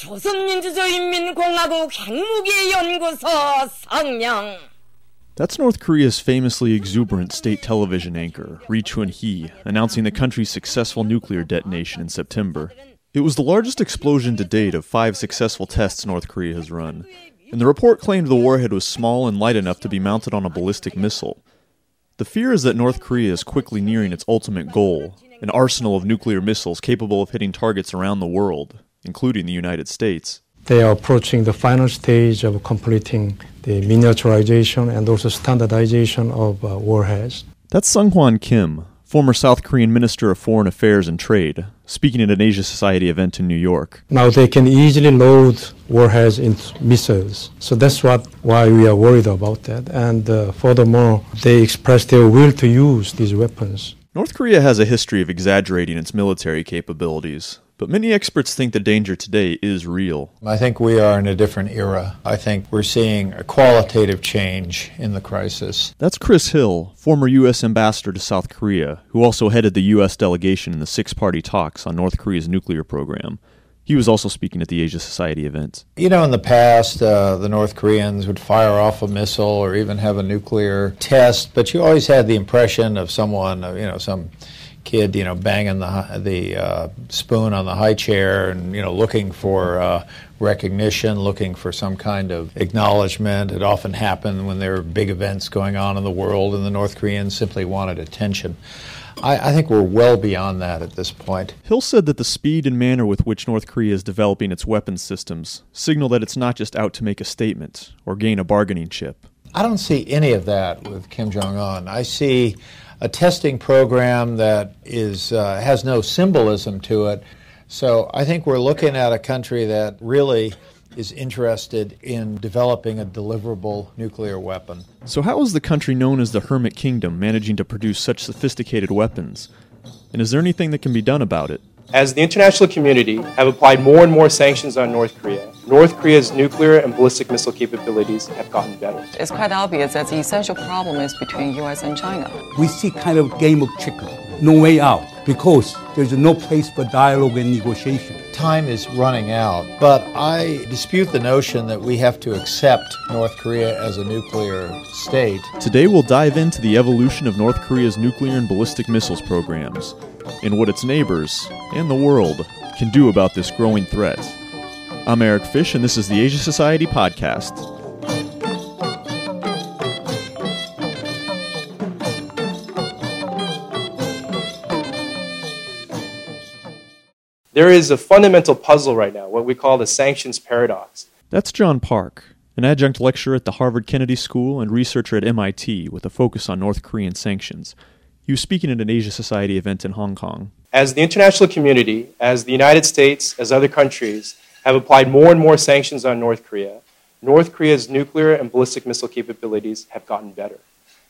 조선민주주의인민공화국 핵무기연구소 성명. That's North Korea's famously exuberant state television anchor, Ri Chun Hee, announcing the country's successful nuclear detonation in September. It was the largest explosion to date of five successful tests North Korea has run, and the report claimed the warhead was small and light enough to be mounted on a ballistic missile. The fear is that North Korea is quickly nearing its ultimate goal an arsenal of nuclear missiles capable of hitting targets around the world, including the United States. They are approaching the final stage of completing the miniaturization and also standardization of uh, warheads. That's Sung Hwan Kim, former South Korean Minister of Foreign Affairs and Trade, speaking at an Asia Society event in New York. Now they can easily load warheads into missiles. So that's what why we are worried about that. And uh, furthermore, they express their will to use these weapons. North Korea has a history of exaggerating its military capabilities, but many experts think the danger today is real. I think we are in a different era. I think we're seeing a qualitative change in the crisis. That's Chris Hill, former U.S. ambassador to South Korea, who also headed the U.S. delegation in the six party talks on North Korea's nuclear program. He was also speaking at the Asia Society event. You know, in the past, uh, the North Koreans would fire off a missile or even have a nuclear test, but you always had the impression of someone, you know, some kid, you know, banging the the uh, spoon on the high chair and you know looking for uh, recognition, looking for some kind of acknowledgement. It often happened when there were big events going on in the world, and the North Koreans simply wanted attention. I, I, think we're well beyond that at this point. Hill said that the speed and manner with which North Korea is developing its weapons systems signal that it's not just out to make a statement or gain a bargaining chip. I don't see any of that with Kim Jong Un. I see a testing program that is uh, has no symbolism to it. So I think we're looking at a country that really is interested in developing a deliverable nuclear weapon. So, how is the country known as the Hermit Kingdom managing to produce such sophisticated weapons? And is there anything that can be done about it? As the international community have applied more and more sanctions on North Korea, North Korea's nuclear and ballistic missile capabilities have gotten better. It's quite obvious that the essential problem is between US and China. We see kind of game of chicken, no way out, because there's no place for dialogue and negotiation time is running out, but I dispute the notion that we have to accept North Korea as a nuclear state. Today we'll dive into the evolution of North Korea's nuclear and ballistic missiles programs, and what its neighbors, and the world, can do about this growing threat. I'm Eric Fish, and this is the Asia Society Podcast. There is a fundamental puzzle right now, what we call the sanctions paradox. That's John Park, an adjunct lecturer at the Harvard Kennedy School and researcher at MIT with a focus on North Korean sanctions. He was speaking at an Asia Society event in Hong Kong. As the international community, as the United States, as other countries, have applied more and more sanctions on North Korea, North Korea's nuclear and ballistic missile capabilities have gotten better.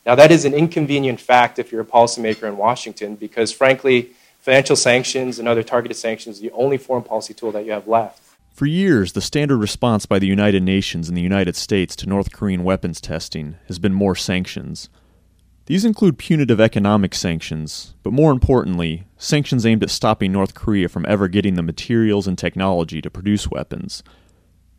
Now, that is an inconvenient fact if you're a policymaker in Washington, because frankly, financial sanctions and other targeted sanctions are the only foreign policy tool that you have left. For years, the standard response by the United Nations and the United States to North Korean weapons testing has been more sanctions. These include punitive economic sanctions, but more importantly, sanctions aimed at stopping North Korea from ever getting the materials and technology to produce weapons.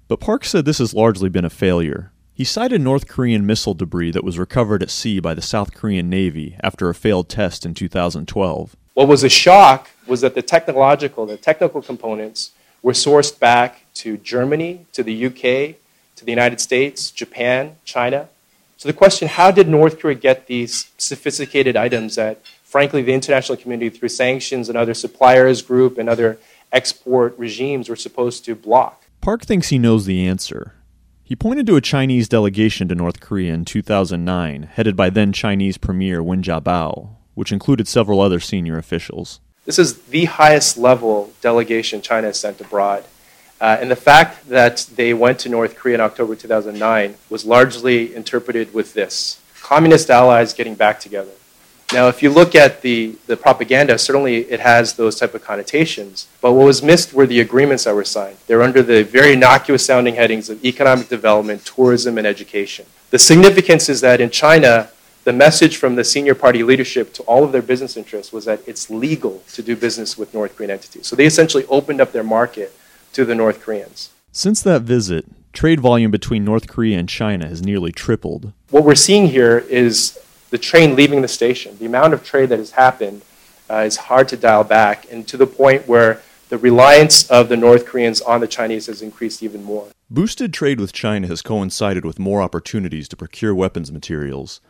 But Park said this has largely been a failure. He cited North Korean missile debris that was recovered at sea by the South Korean Navy after a failed test in 2012. What was a shock was that the technological, the technical components were sourced back to Germany, to the UK, to the United States, Japan, China. So the question, how did North Korea get these sophisticated items that, frankly, the international community, through sanctions and other suppliers group and other export regimes, were supposed to block? Park thinks he knows the answer. He pointed to a Chinese delegation to North Korea in 2009, headed by then Chinese Premier Wen Jiabao, which included several other senior officials. This is the highest level delegation China has sent abroad. Uh, and the fact that they went to North Korea in October 2009 was largely interpreted with this communist allies getting back together. Now, if you look at the, the propaganda, certainly it has those type of connotations. But what was missed were the agreements that were signed. They're under the very innocuous sounding headings of economic development, tourism, and education. The significance is that in China, the message from the senior party leadership to all of their business interests was that it's legal to do business with North Korean entities. So they essentially opened up their market to the North Koreans. Since that visit, trade volume between North Korea and China has nearly tripled. What we're seeing here is the train leaving the station. The amount of trade that has happened uh, is hard to dial back, and to the point where the reliance of the North Koreans on the Chinese has increased even more. Boosted trade with China has coincided with more opportunities to procure weapons materials.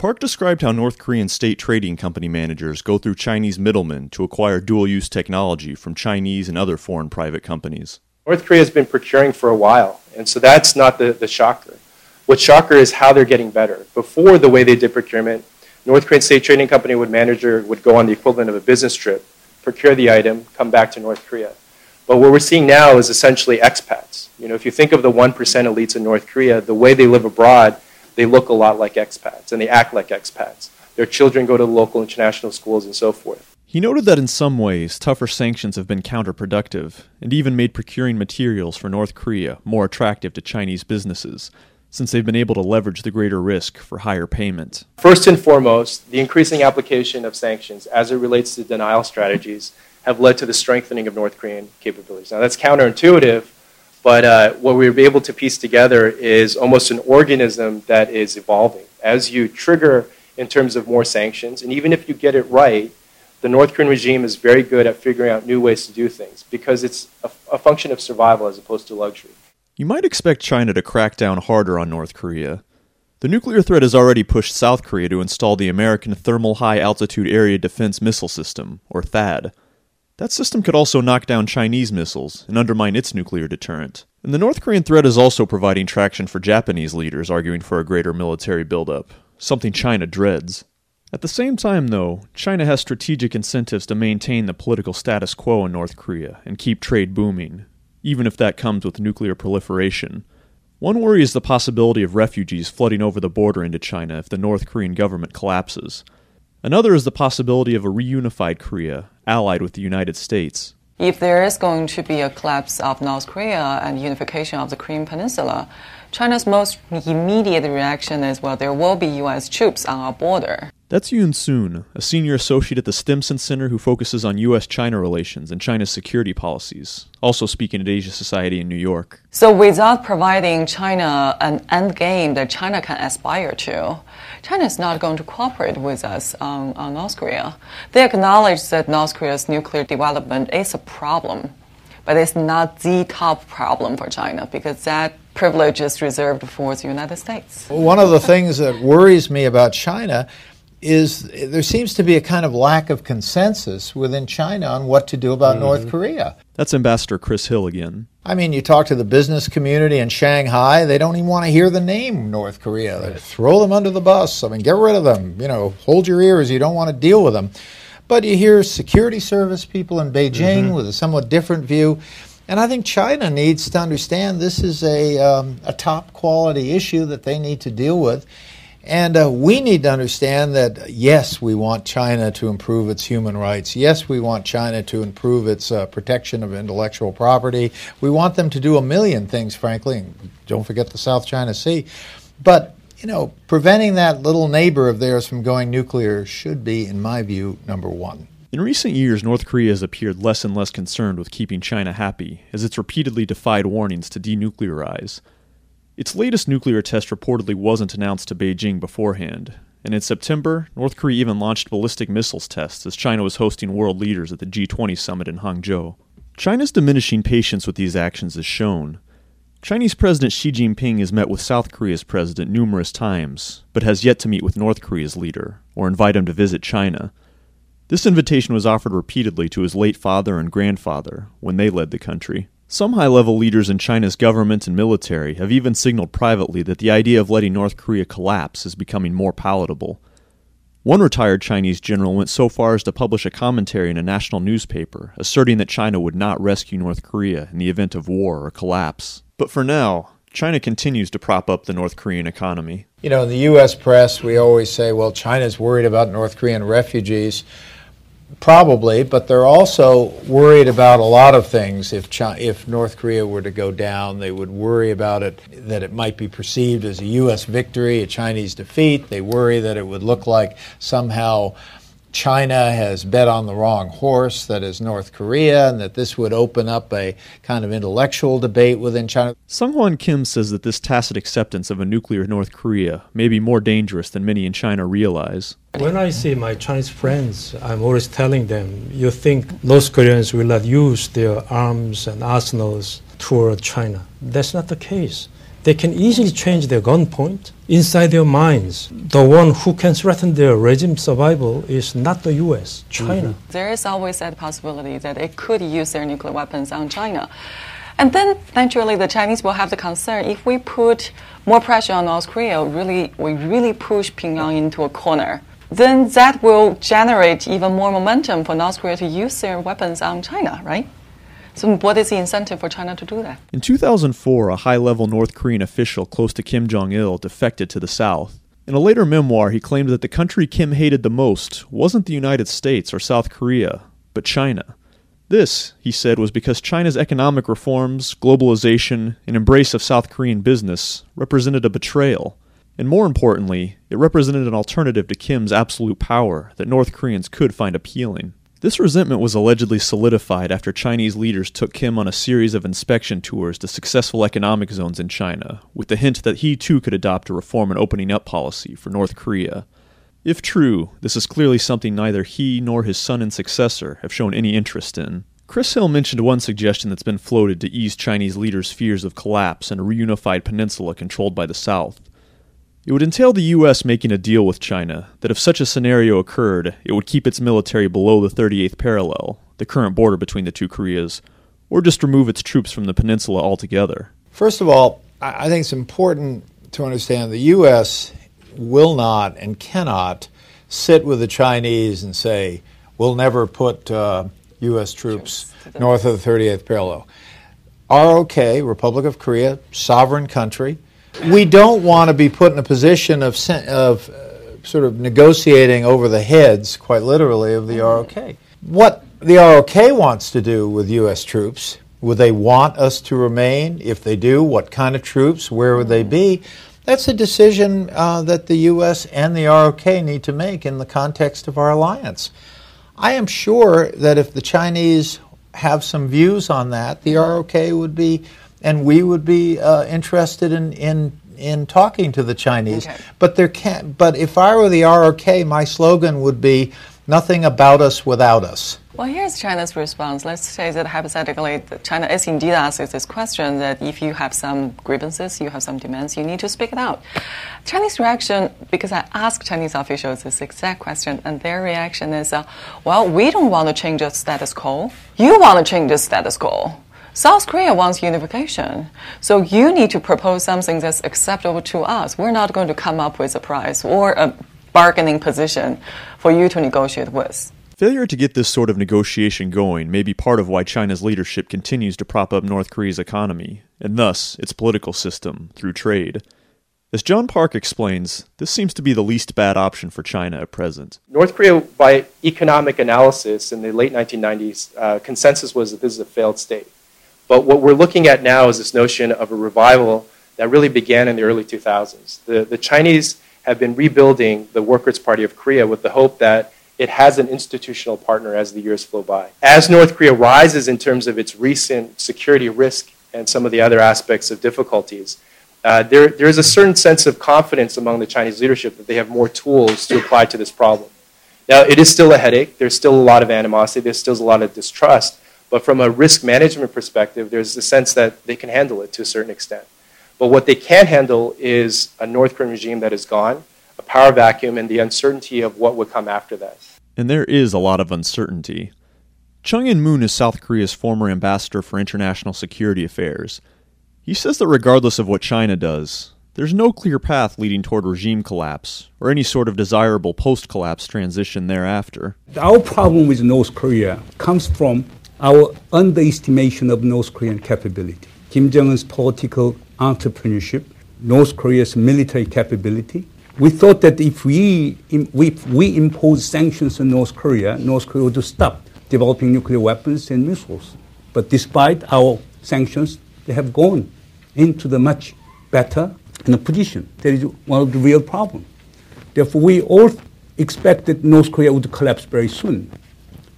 Park described how North Korean state trading company managers go through Chinese middlemen to acquire dual use technology from Chinese and other foreign private companies. North Korea has been procuring for a while, and so that's not the, the shocker. What's shocker is how they're getting better. Before the way they did procurement, North Korean State Trading Company would manager would go on the equivalent of a business trip, procure the item, come back to North Korea. But what we're seeing now is essentially expats. You know, if you think of the 1% elites in North Korea, the way they live abroad, they look a lot like expats and they act like expats. Their children go to local international schools and so forth. He noted that in some ways, tougher sanctions have been counterproductive and even made procuring materials for North Korea more attractive to Chinese businesses, since they've been able to leverage the greater risk for higher payment. First and foremost, the increasing application of sanctions as it relates to denial strategies have led to the strengthening of North Korean capabilities. Now, that's counterintuitive, but uh, what we were able to piece together is almost an organism that is evolving. As you trigger in terms of more sanctions, and even if you get it right, the North Korean regime is very good at figuring out new ways to do things because it's a, a, function of survival as opposed to luxury. You might expect China to crack down harder on North Korea. The nuclear threat has already pushed South Korea to install the American Terminal High Altitude Area Defense Missile System, or THAAD. That system could also knock down Chinese missiles and undermine its nuclear deterrent. And the North Korean threat is also providing traction for Japanese leaders arguing for a greater military buildup, something China dreads. At the same time, though, China has strategic incentives to maintain the political status quo in North Korea and keep trade booming, even if that comes with nuclear proliferation. One worry is the possibility of refugees flooding over the border into China if the North Korean government collapses. Another is the possibility of a reunified Korea, allied with the United States. If there is going to be a collapse of North Korea and unification of the Korean Peninsula, China's most immediate reaction is well, there will be U.S. troops on our border. That's Yun Sun, a senior associate at the Stimson Center who focuses on U.S. China relations and China's security policies, also speaking at Asia Society in New York. So, without providing China an end game that China can aspire to, China is not going to cooperate with us on, on North Korea. They acknowledge that North Korea's nuclear development is a problem, but it's not the top problem for China because that privilege is reserved for the United States. One of the things that worries me about China is there seems to be a kind of lack of consensus within China on what to do about mm-hmm. North Korea. That's Ambassador Chris Hill again. I mean, you talk to the business community in Shanghai, they don't even want to hear the name North Korea. They throw them under the bus. I mean, get rid of them. You know, hold your ears. You don't want to deal with them. But you hear security service people in Beijing mm-hmm. with a somewhat different view. And I think China needs to understand this is a, um, a top quality issue that they need to deal with. And uh, we need to understand that, yes, we want China to improve its human rights. Yes, we want China to improve its uh, protection of intellectual property. We want them to do a million things, frankly. Don't forget the South China Sea. But, you know, preventing that little neighbor of theirs from going nuclear should be, in my view, number one. In recent years, North Korea has appeared less and less concerned with keeping China happy, as it's repeatedly defied warnings to denuclearize. Its latest nuclear test reportedly wasn't announced to Beijing beforehand, and in September, North Korea even launched ballistic missiles tests as China was hosting world leaders at the G20 summit in Hangzhou. China's diminishing patience with these actions is shown. Chinese President Xi Jinping has met with South Korea's president numerous times, but has yet to meet with North Korea's leader or invite him to visit China. This invitation was offered repeatedly to his late father and grandfather when they led the country. Some high level leaders in China's government and military have even signaled privately that the idea of letting North Korea collapse is becoming more palatable. One retired Chinese general went so far as to publish a commentary in a national newspaper asserting that China would not rescue North Korea in the event of war or collapse. But for now, China continues to prop up the North Korean economy. You know, in the U.S. press, we always say, well, China's worried about North Korean refugees. Probably, but they're also worried about a lot of things. If China, if North Korea were to go down, they would worry about it that it might be perceived as a U.S. victory, a Chinese defeat. They worry that it would look like somehow China has bet on the wrong horse, that is North Korea, and that this would open up a kind of intellectual debate within China. Sung Kim says that this tacit acceptance of a nuclear North Korea may be more dangerous than many in China realize. When I see my Chinese friends, I'm always telling them, you think North Koreans will not use their arms and arsenals toward China. That's not the case they can easily change their gunpoint inside their minds. The one who can threaten their regime survival is not the US, China. Mm-hmm. There is always that possibility that they could use their nuclear weapons on China. And then naturally the Chinese will have the concern if we put more pressure on North Korea, really we really push Pyongyang into a corner. Then that will generate even more momentum for North Korea to use their weapons on China, right? So, what is the incentive for China to do that? In 2004, a high level North Korean official close to Kim Jong il defected to the South. In a later memoir, he claimed that the country Kim hated the most wasn't the United States or South Korea, but China. This, he said, was because China's economic reforms, globalization, and embrace of South Korean business represented a betrayal. And more importantly, it represented an alternative to Kim's absolute power that North Koreans could find appealing. This resentment was allegedly solidified after Chinese leaders took Kim on a series of inspection tours to successful economic zones in China, with the hint that he too could adopt a reform and opening up policy for North Korea. If true, this is clearly something neither he nor his son and successor have shown any interest in. Chris Hill mentioned one suggestion that's been floated to ease Chinese leaders' fears of collapse and a reunified peninsula controlled by the South. It would entail the U.S. making a deal with China that if such a scenario occurred, it would keep its military below the 38th parallel, the current border between the two Koreas, or just remove its troops from the peninsula altogether. First of all, I think it's important to understand the U.S. will not and cannot sit with the Chinese and say, we'll never put uh, U.S. troops north of the 38th parallel. ROK, Republic of Korea, sovereign country, we don't want to be put in a position of, of uh, sort of negotiating over the heads, quite literally, of the ROK. What the ROK wants to do with U.S. troops, would they want us to remain? If they do, what kind of troops? Where would they be? That's a decision uh, that the U.S. and the ROK need to make in the context of our alliance. I am sure that if the Chinese have some views on that, the ROK would be and we would be uh, interested in, in in talking to the Chinese. Okay. But there can't. But if I were the ROK, my slogan would be "Nothing about us without us." Well, here's China's response. Let's say that hypothetically, China is indeed asking this question that if you have some grievances, you have some demands, you need to speak it out. Chinese reaction, because I asked Chinese officials this exact question, and their reaction is, uh, well, we don't want to change the status quo. You want to change the status quo. South Korea wants unification. So you need to propose something that's acceptable to us. We're not going to come up with a price or a bargaining position for you to negotiate with. Failure to get this sort of negotiation going may be part of why China's leadership continues to prop up North Korea's economy, and thus its political system, through trade. As John Park explains, this seems to be the least bad option for China at present. North Korea, by economic analysis in the late 1990s, uh, consensus was that this is a failed state. But what we're looking at now is this notion of a revival that really began in the early 2000s. The, the Chinese have been rebuilding the Workers' Party of Korea with the hope that it has an institutional partner as the years flow by. As North Korea rises in terms of its recent security risk and some of the other aspects of difficulties, uh, there, there is a certain sense of confidence among the Chinese leadership that they have more tools to apply to this problem. Now, it is still a headache. There's still a lot of animosity. There's still a lot of distrust. But from a risk management perspective, there's a sense that they can handle it to a certain extent. But what they can't handle is a North Korean regime that is gone, a power vacuum, and the uncertainty of what would come after that. And there is a lot of uncertainty. Chung In Moon is South Korea's former ambassador for international security affairs. He says that regardless of what China does, there's no clear path leading toward regime collapse or any sort of desirable post collapse transition thereafter. Our problem with North Korea comes from our underestimation of North Korean capability. Kim Jong un's political entrepreneurship, North Korea's military capability. We thought that if we, if we impose sanctions on North Korea, North Korea would stop developing nuclear weapons and missiles. But despite our sanctions, they have gone into the much better position. That is one of the real problems. Therefore, we all expected North Korea would collapse very soon.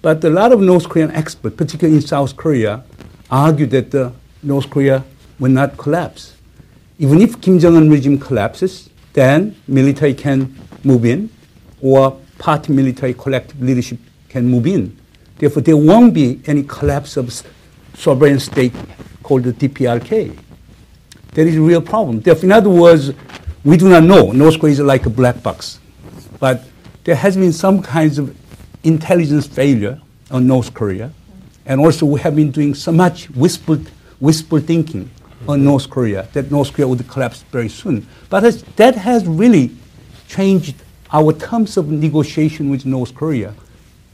But a lot of North Korean experts, particularly in South Korea, argue that North Korea will not collapse. Even if Kim Jong un regime collapses, then military can move in, or party military collective leadership can move in. Therefore, there won't be any collapse of sovereign state called the DPRK. That is a real problem. Therefore, in other words, we do not know. North Korea is like a black box. But there has been some kinds of intelligence failure on North Korea. And also, we have been doing so much whispered, whispered thinking on mm-hmm. North Korea that North Korea would collapse very soon. But that has really changed our terms of negotiation with North Korea,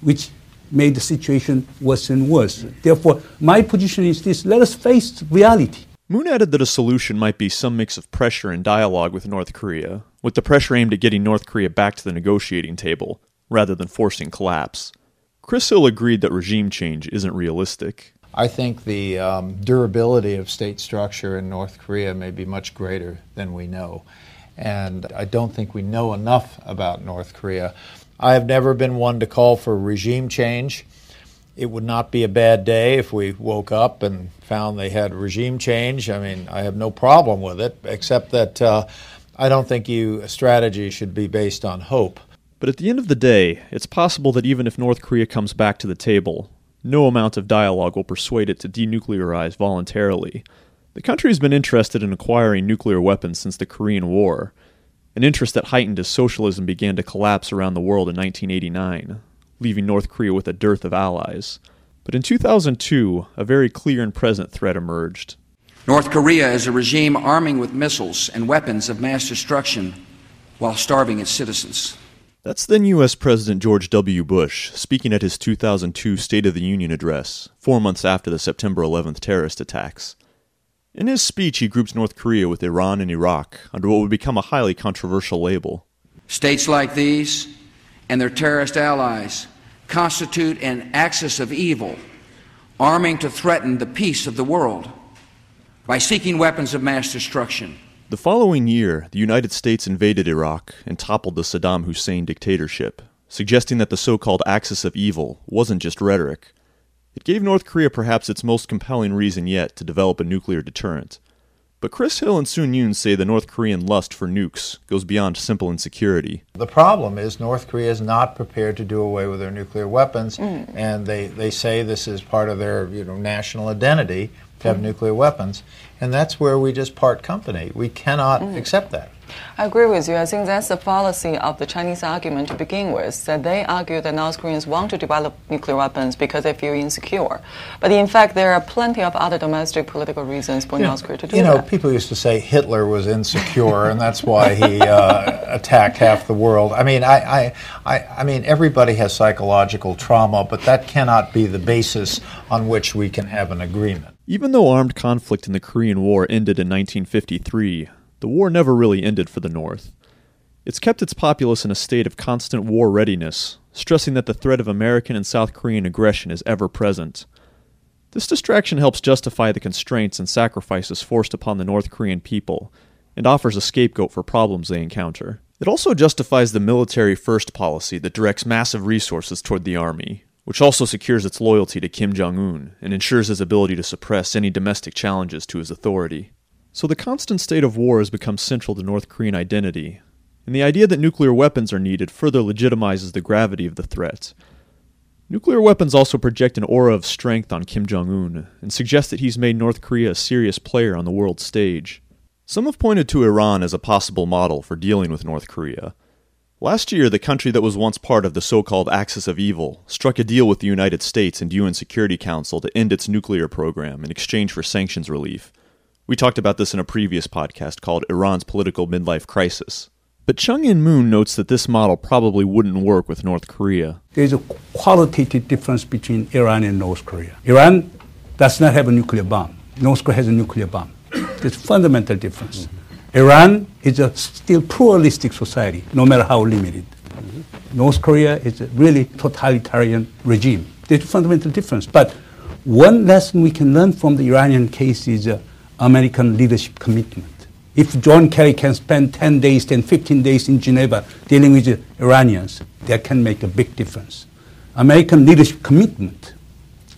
which made the situation worse and worse. Therefore, my position is this let us face reality. Moon added that a solution might be some mix of pressure and dialogue with North Korea, with the pressure aimed at getting North Korea back to the negotiating table, rather than forcing collapse. Chris Hill agreed that regime change isn't realistic. I think the um, durability of state structure in North Korea may be much greater than we know. And I don't think we know enough about North Korea. I have never been one to call for regime change. It would not be a bad day if we woke up and found they had regime change. I mean, I have no problem with it, except that uh, I don't think you strategy should be based on hope. But at the end of the day, it's possible that even if North Korea comes back to the table, no amount of dialogue will persuade it to denuclearize voluntarily. The country has been interested in acquiring nuclear weapons since the Korean War, an interest that heightened as socialism began to collapse around the world in 1989, leaving North Korea with a dearth of allies. But in 2002, a very clear and present threat emerged. North Korea is a regime arming with missiles and weapons of mass destruction while starving its citizens. That's then U.S. President George W. Bush speaking at his 2002 State of the Union address, four months after the September 11th terrorist attacks. In his speech, he groups North Korea with Iran and Iraq under what would become a highly controversial label. States like these and their terrorist allies constitute an axis of evil, arming to threaten the peace of the world by seeking weapons of mass destruction. The following year, the United States invaded Iraq and toppled the Saddam Hussein dictatorship, suggesting that the so called axis of evil wasn't just rhetoric. It gave North Korea perhaps its most compelling reason yet to develop a nuclear deterrent. But Chris Hill and Soon Yoon say the North Korean lust for nukes goes beyond simple insecurity. The problem is North Korea is not prepared to do away with their nuclear weapons, mm. and they, they say this is part of their you know, national identity to have mm. nuclear weapons, and that's where we just part company. We cannot mm. accept that. I agree with you. I think that's the fallacy of the Chinese argument to begin with, that they argue that North Koreans want to develop nuclear weapons because they feel insecure. But in fact, there are plenty of other domestic political reasons for North Korea to do that. You know, that. people used to say Hitler was insecure, and that's why he uh, attacked half the world. I mean, I, I, I, I mean, everybody has psychological trauma, but that cannot be the basis on which we can have an agreement. Even though armed conflict in the Korean War ended in 1953, the war never really ended for the North. It's kept its populace in a state of constant war readiness, stressing that the threat of American and South Korean aggression is ever present. This distraction helps justify the constraints and sacrifices forced upon the North Korean people, and offers a scapegoat for problems they encounter. It also justifies the military first policy that directs massive resources toward the army, which also secures its loyalty to Kim Jong un and ensures his ability to suppress any domestic challenges to his authority. So the constant state of war has become central to North Korean identity, and the idea that nuclear weapons are needed further legitimizes the gravity of the threat. Nuclear weapons also project an aura of strength on Kim Jong un and suggest that he's made North Korea a serious player on the world stage. Some have pointed to Iran as a possible model for dealing with North Korea. Last year, the country that was once part of the so called Axis of Evil struck a deal with the United States and UN Security Council to end its nuclear program in exchange for sanctions relief. We talked about this in a previous podcast called Iran's Political Midlife Crisis. But Chung In Moon notes that this model probably wouldn't work with North Korea. There's a qualitative difference between Iran and North Korea. Iran does not have a nuclear bomb. North Korea has a nuclear bomb. There's a fundamental difference. Mm-hmm. Iran is a still pluralistic society, no matter how limited. North Korea is a really totalitarian regime. There's a fundamental difference. But one lesson we can learn from the Iranian case is uh, American leadership commitment. If John Kerry can spend 10 days, 10, 15 days in Geneva dealing with the Iranians, that can make a big difference. American leadership commitment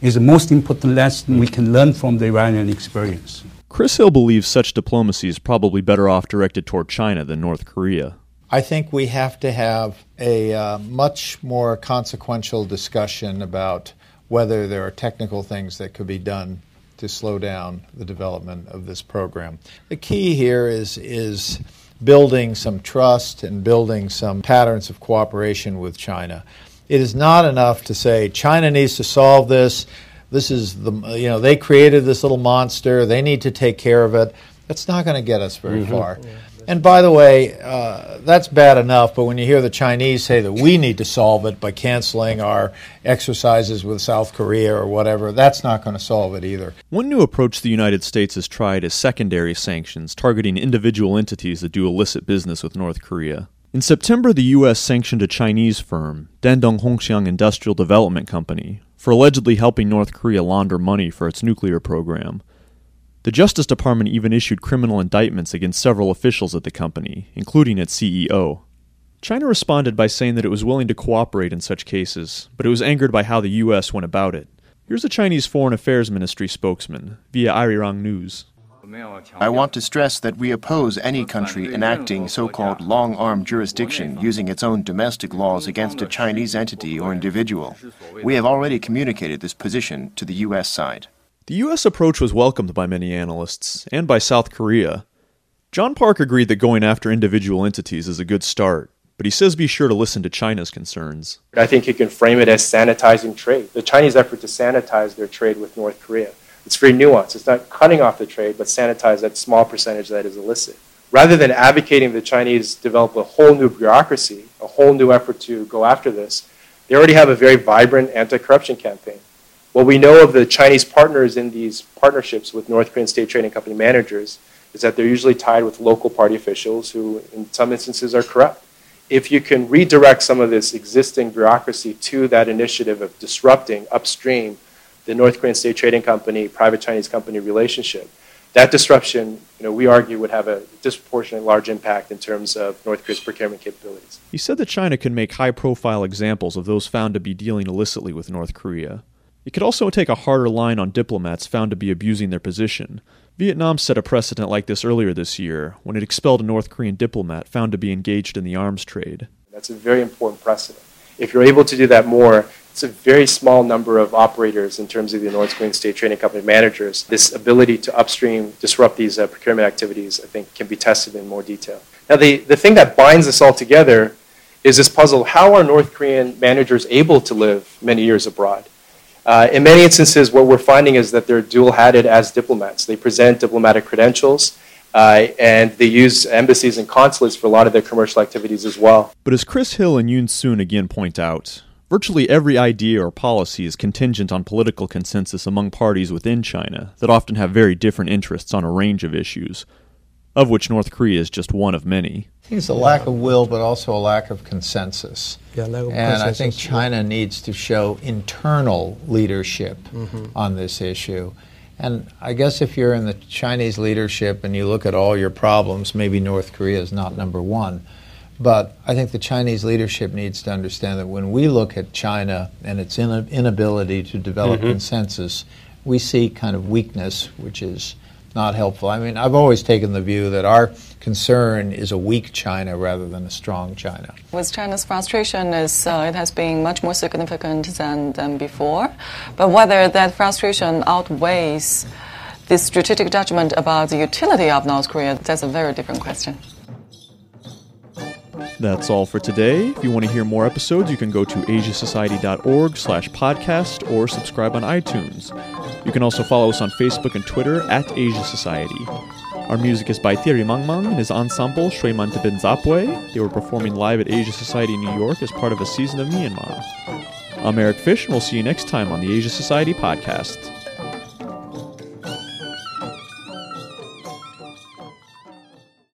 is the most important lesson we can learn from the Iranian experience. Chris Hill believes such diplomacy is probably better off directed toward China than North Korea. I think we have to have a uh, much more consequential discussion about whether there are technical things that could be done to slow down the development of this program. The key here is is building some trust and building some patterns of cooperation with China. It is not enough to say China needs to solve this. This is the you know they created this little monster. They need to take care of it. That's not going to get us very mm-hmm. far. Yeah. And by the way, uh, that's bad enough, but when you hear the Chinese say that we need to solve it by canceling our exercises with South Korea or whatever, that's not going to solve it either. One new approach the United States has tried is secondary sanctions targeting individual entities that do illicit business with North Korea. In September, the U.S. sanctioned a Chinese firm, Dandong Hongxiang Industrial Development Company, for allegedly helping North Korea launder money for its nuclear program. The Justice Department even issued criminal indictments against several officials at the company, including its CEO. China responded by saying that it was willing to cooperate in such cases, but it was angered by how the U.S. went about it. Here's a Chinese Foreign Affairs Ministry spokesman via Arirang News. I want to stress that we oppose any country enacting so called long arm jurisdiction using its own domestic laws against a Chinese entity or individual. We have already communicated this position to the U.S. side. The U.S. approach was welcomed by many analysts, and by South Korea. John Park agreed that going after individual entities is a good start, but he says be sure to listen to China's concerns. I think you can frame it as sanitizing trade. The Chinese effort to sanitize their trade with North Korea. It's very nuanced. It's not cutting off the trade, but sanitize that small percentage that is illicit. Rather than advocating the Chinese develop a whole new bureaucracy, a whole new effort to go after this, they already have a very vibrant anti corruption campaign. What we know of the Chinese partners in these partnerships with North Korean state trading company managers is that they're usually tied with local party officials who, in some instances, are corrupt. If you can redirect some of this existing bureaucracy to that initiative of disrupting upstream the North Korean state trading company, private Chinese company relationship, that disruption, you know, we argue would have a disproportionately large impact in terms of North Korea's procurement capabilities. He said that China can make high profile examples of those found to be dealing illicitly with North Korea. It could also take a harder line on diplomats found to be abusing their position. Vietnam set a precedent like this earlier this year when it expelled a North Korean diplomat found to be engaged in the arms trade. That's a very important precedent. If you're able to do that more, it's a very small number of operators in terms of the North Korean state trading company managers. This ability to upstream disrupt these uh, procurement activities, I think, can be tested in more detail. Now, the, the thing that binds this all together is this puzzle how are North Korean managers able to live many years abroad? Uh, in many instances, what we're finding is that they're dual hatted as diplomats. They present diplomatic credentials. Uh, and they use embassies and consulates for a lot of their commercial activities as well. But as Chris Hill and Yun Sun again point out, virtually every idea or policy is contingent on political consensus among parties within China that often have very different interests on a range of issues, of which North Korea is just one of many. I think it's a lack of will, but also a lack of consensus. Yeah, lack of and consensus. I think China needs to show internal leadership mm-hmm. on this issue. And I guess if you're in the Chinese leadership and you look at all your problems, maybe North Korea is not number one. But I think the Chinese leadership needs to understand that when we look at China and its inability to develop mm-hmm. consensus, we see kind of weakness, which is not helpful. I mean, I've always taken the view that our concern is a weak China rather than a strong China. With China's frustration, is uh, it has been much more significant than, than before. But whether that frustration outweighs the strategic judgment about the utility of North Korea, that's a very different question. That's all for today. If you want to hear more episodes, you can go to asiasociety.org slash podcast or subscribe on iTunes. You can also follow us on Facebook and Twitter at Asia Society. Our music is by Thierry Mangmang and his ensemble Shuiman Bin Zapwe. They were performing live at Asia Society New York as part of a season of Myanmar. I'm Eric Fish, and we'll see you next time on the Asia Society podcast.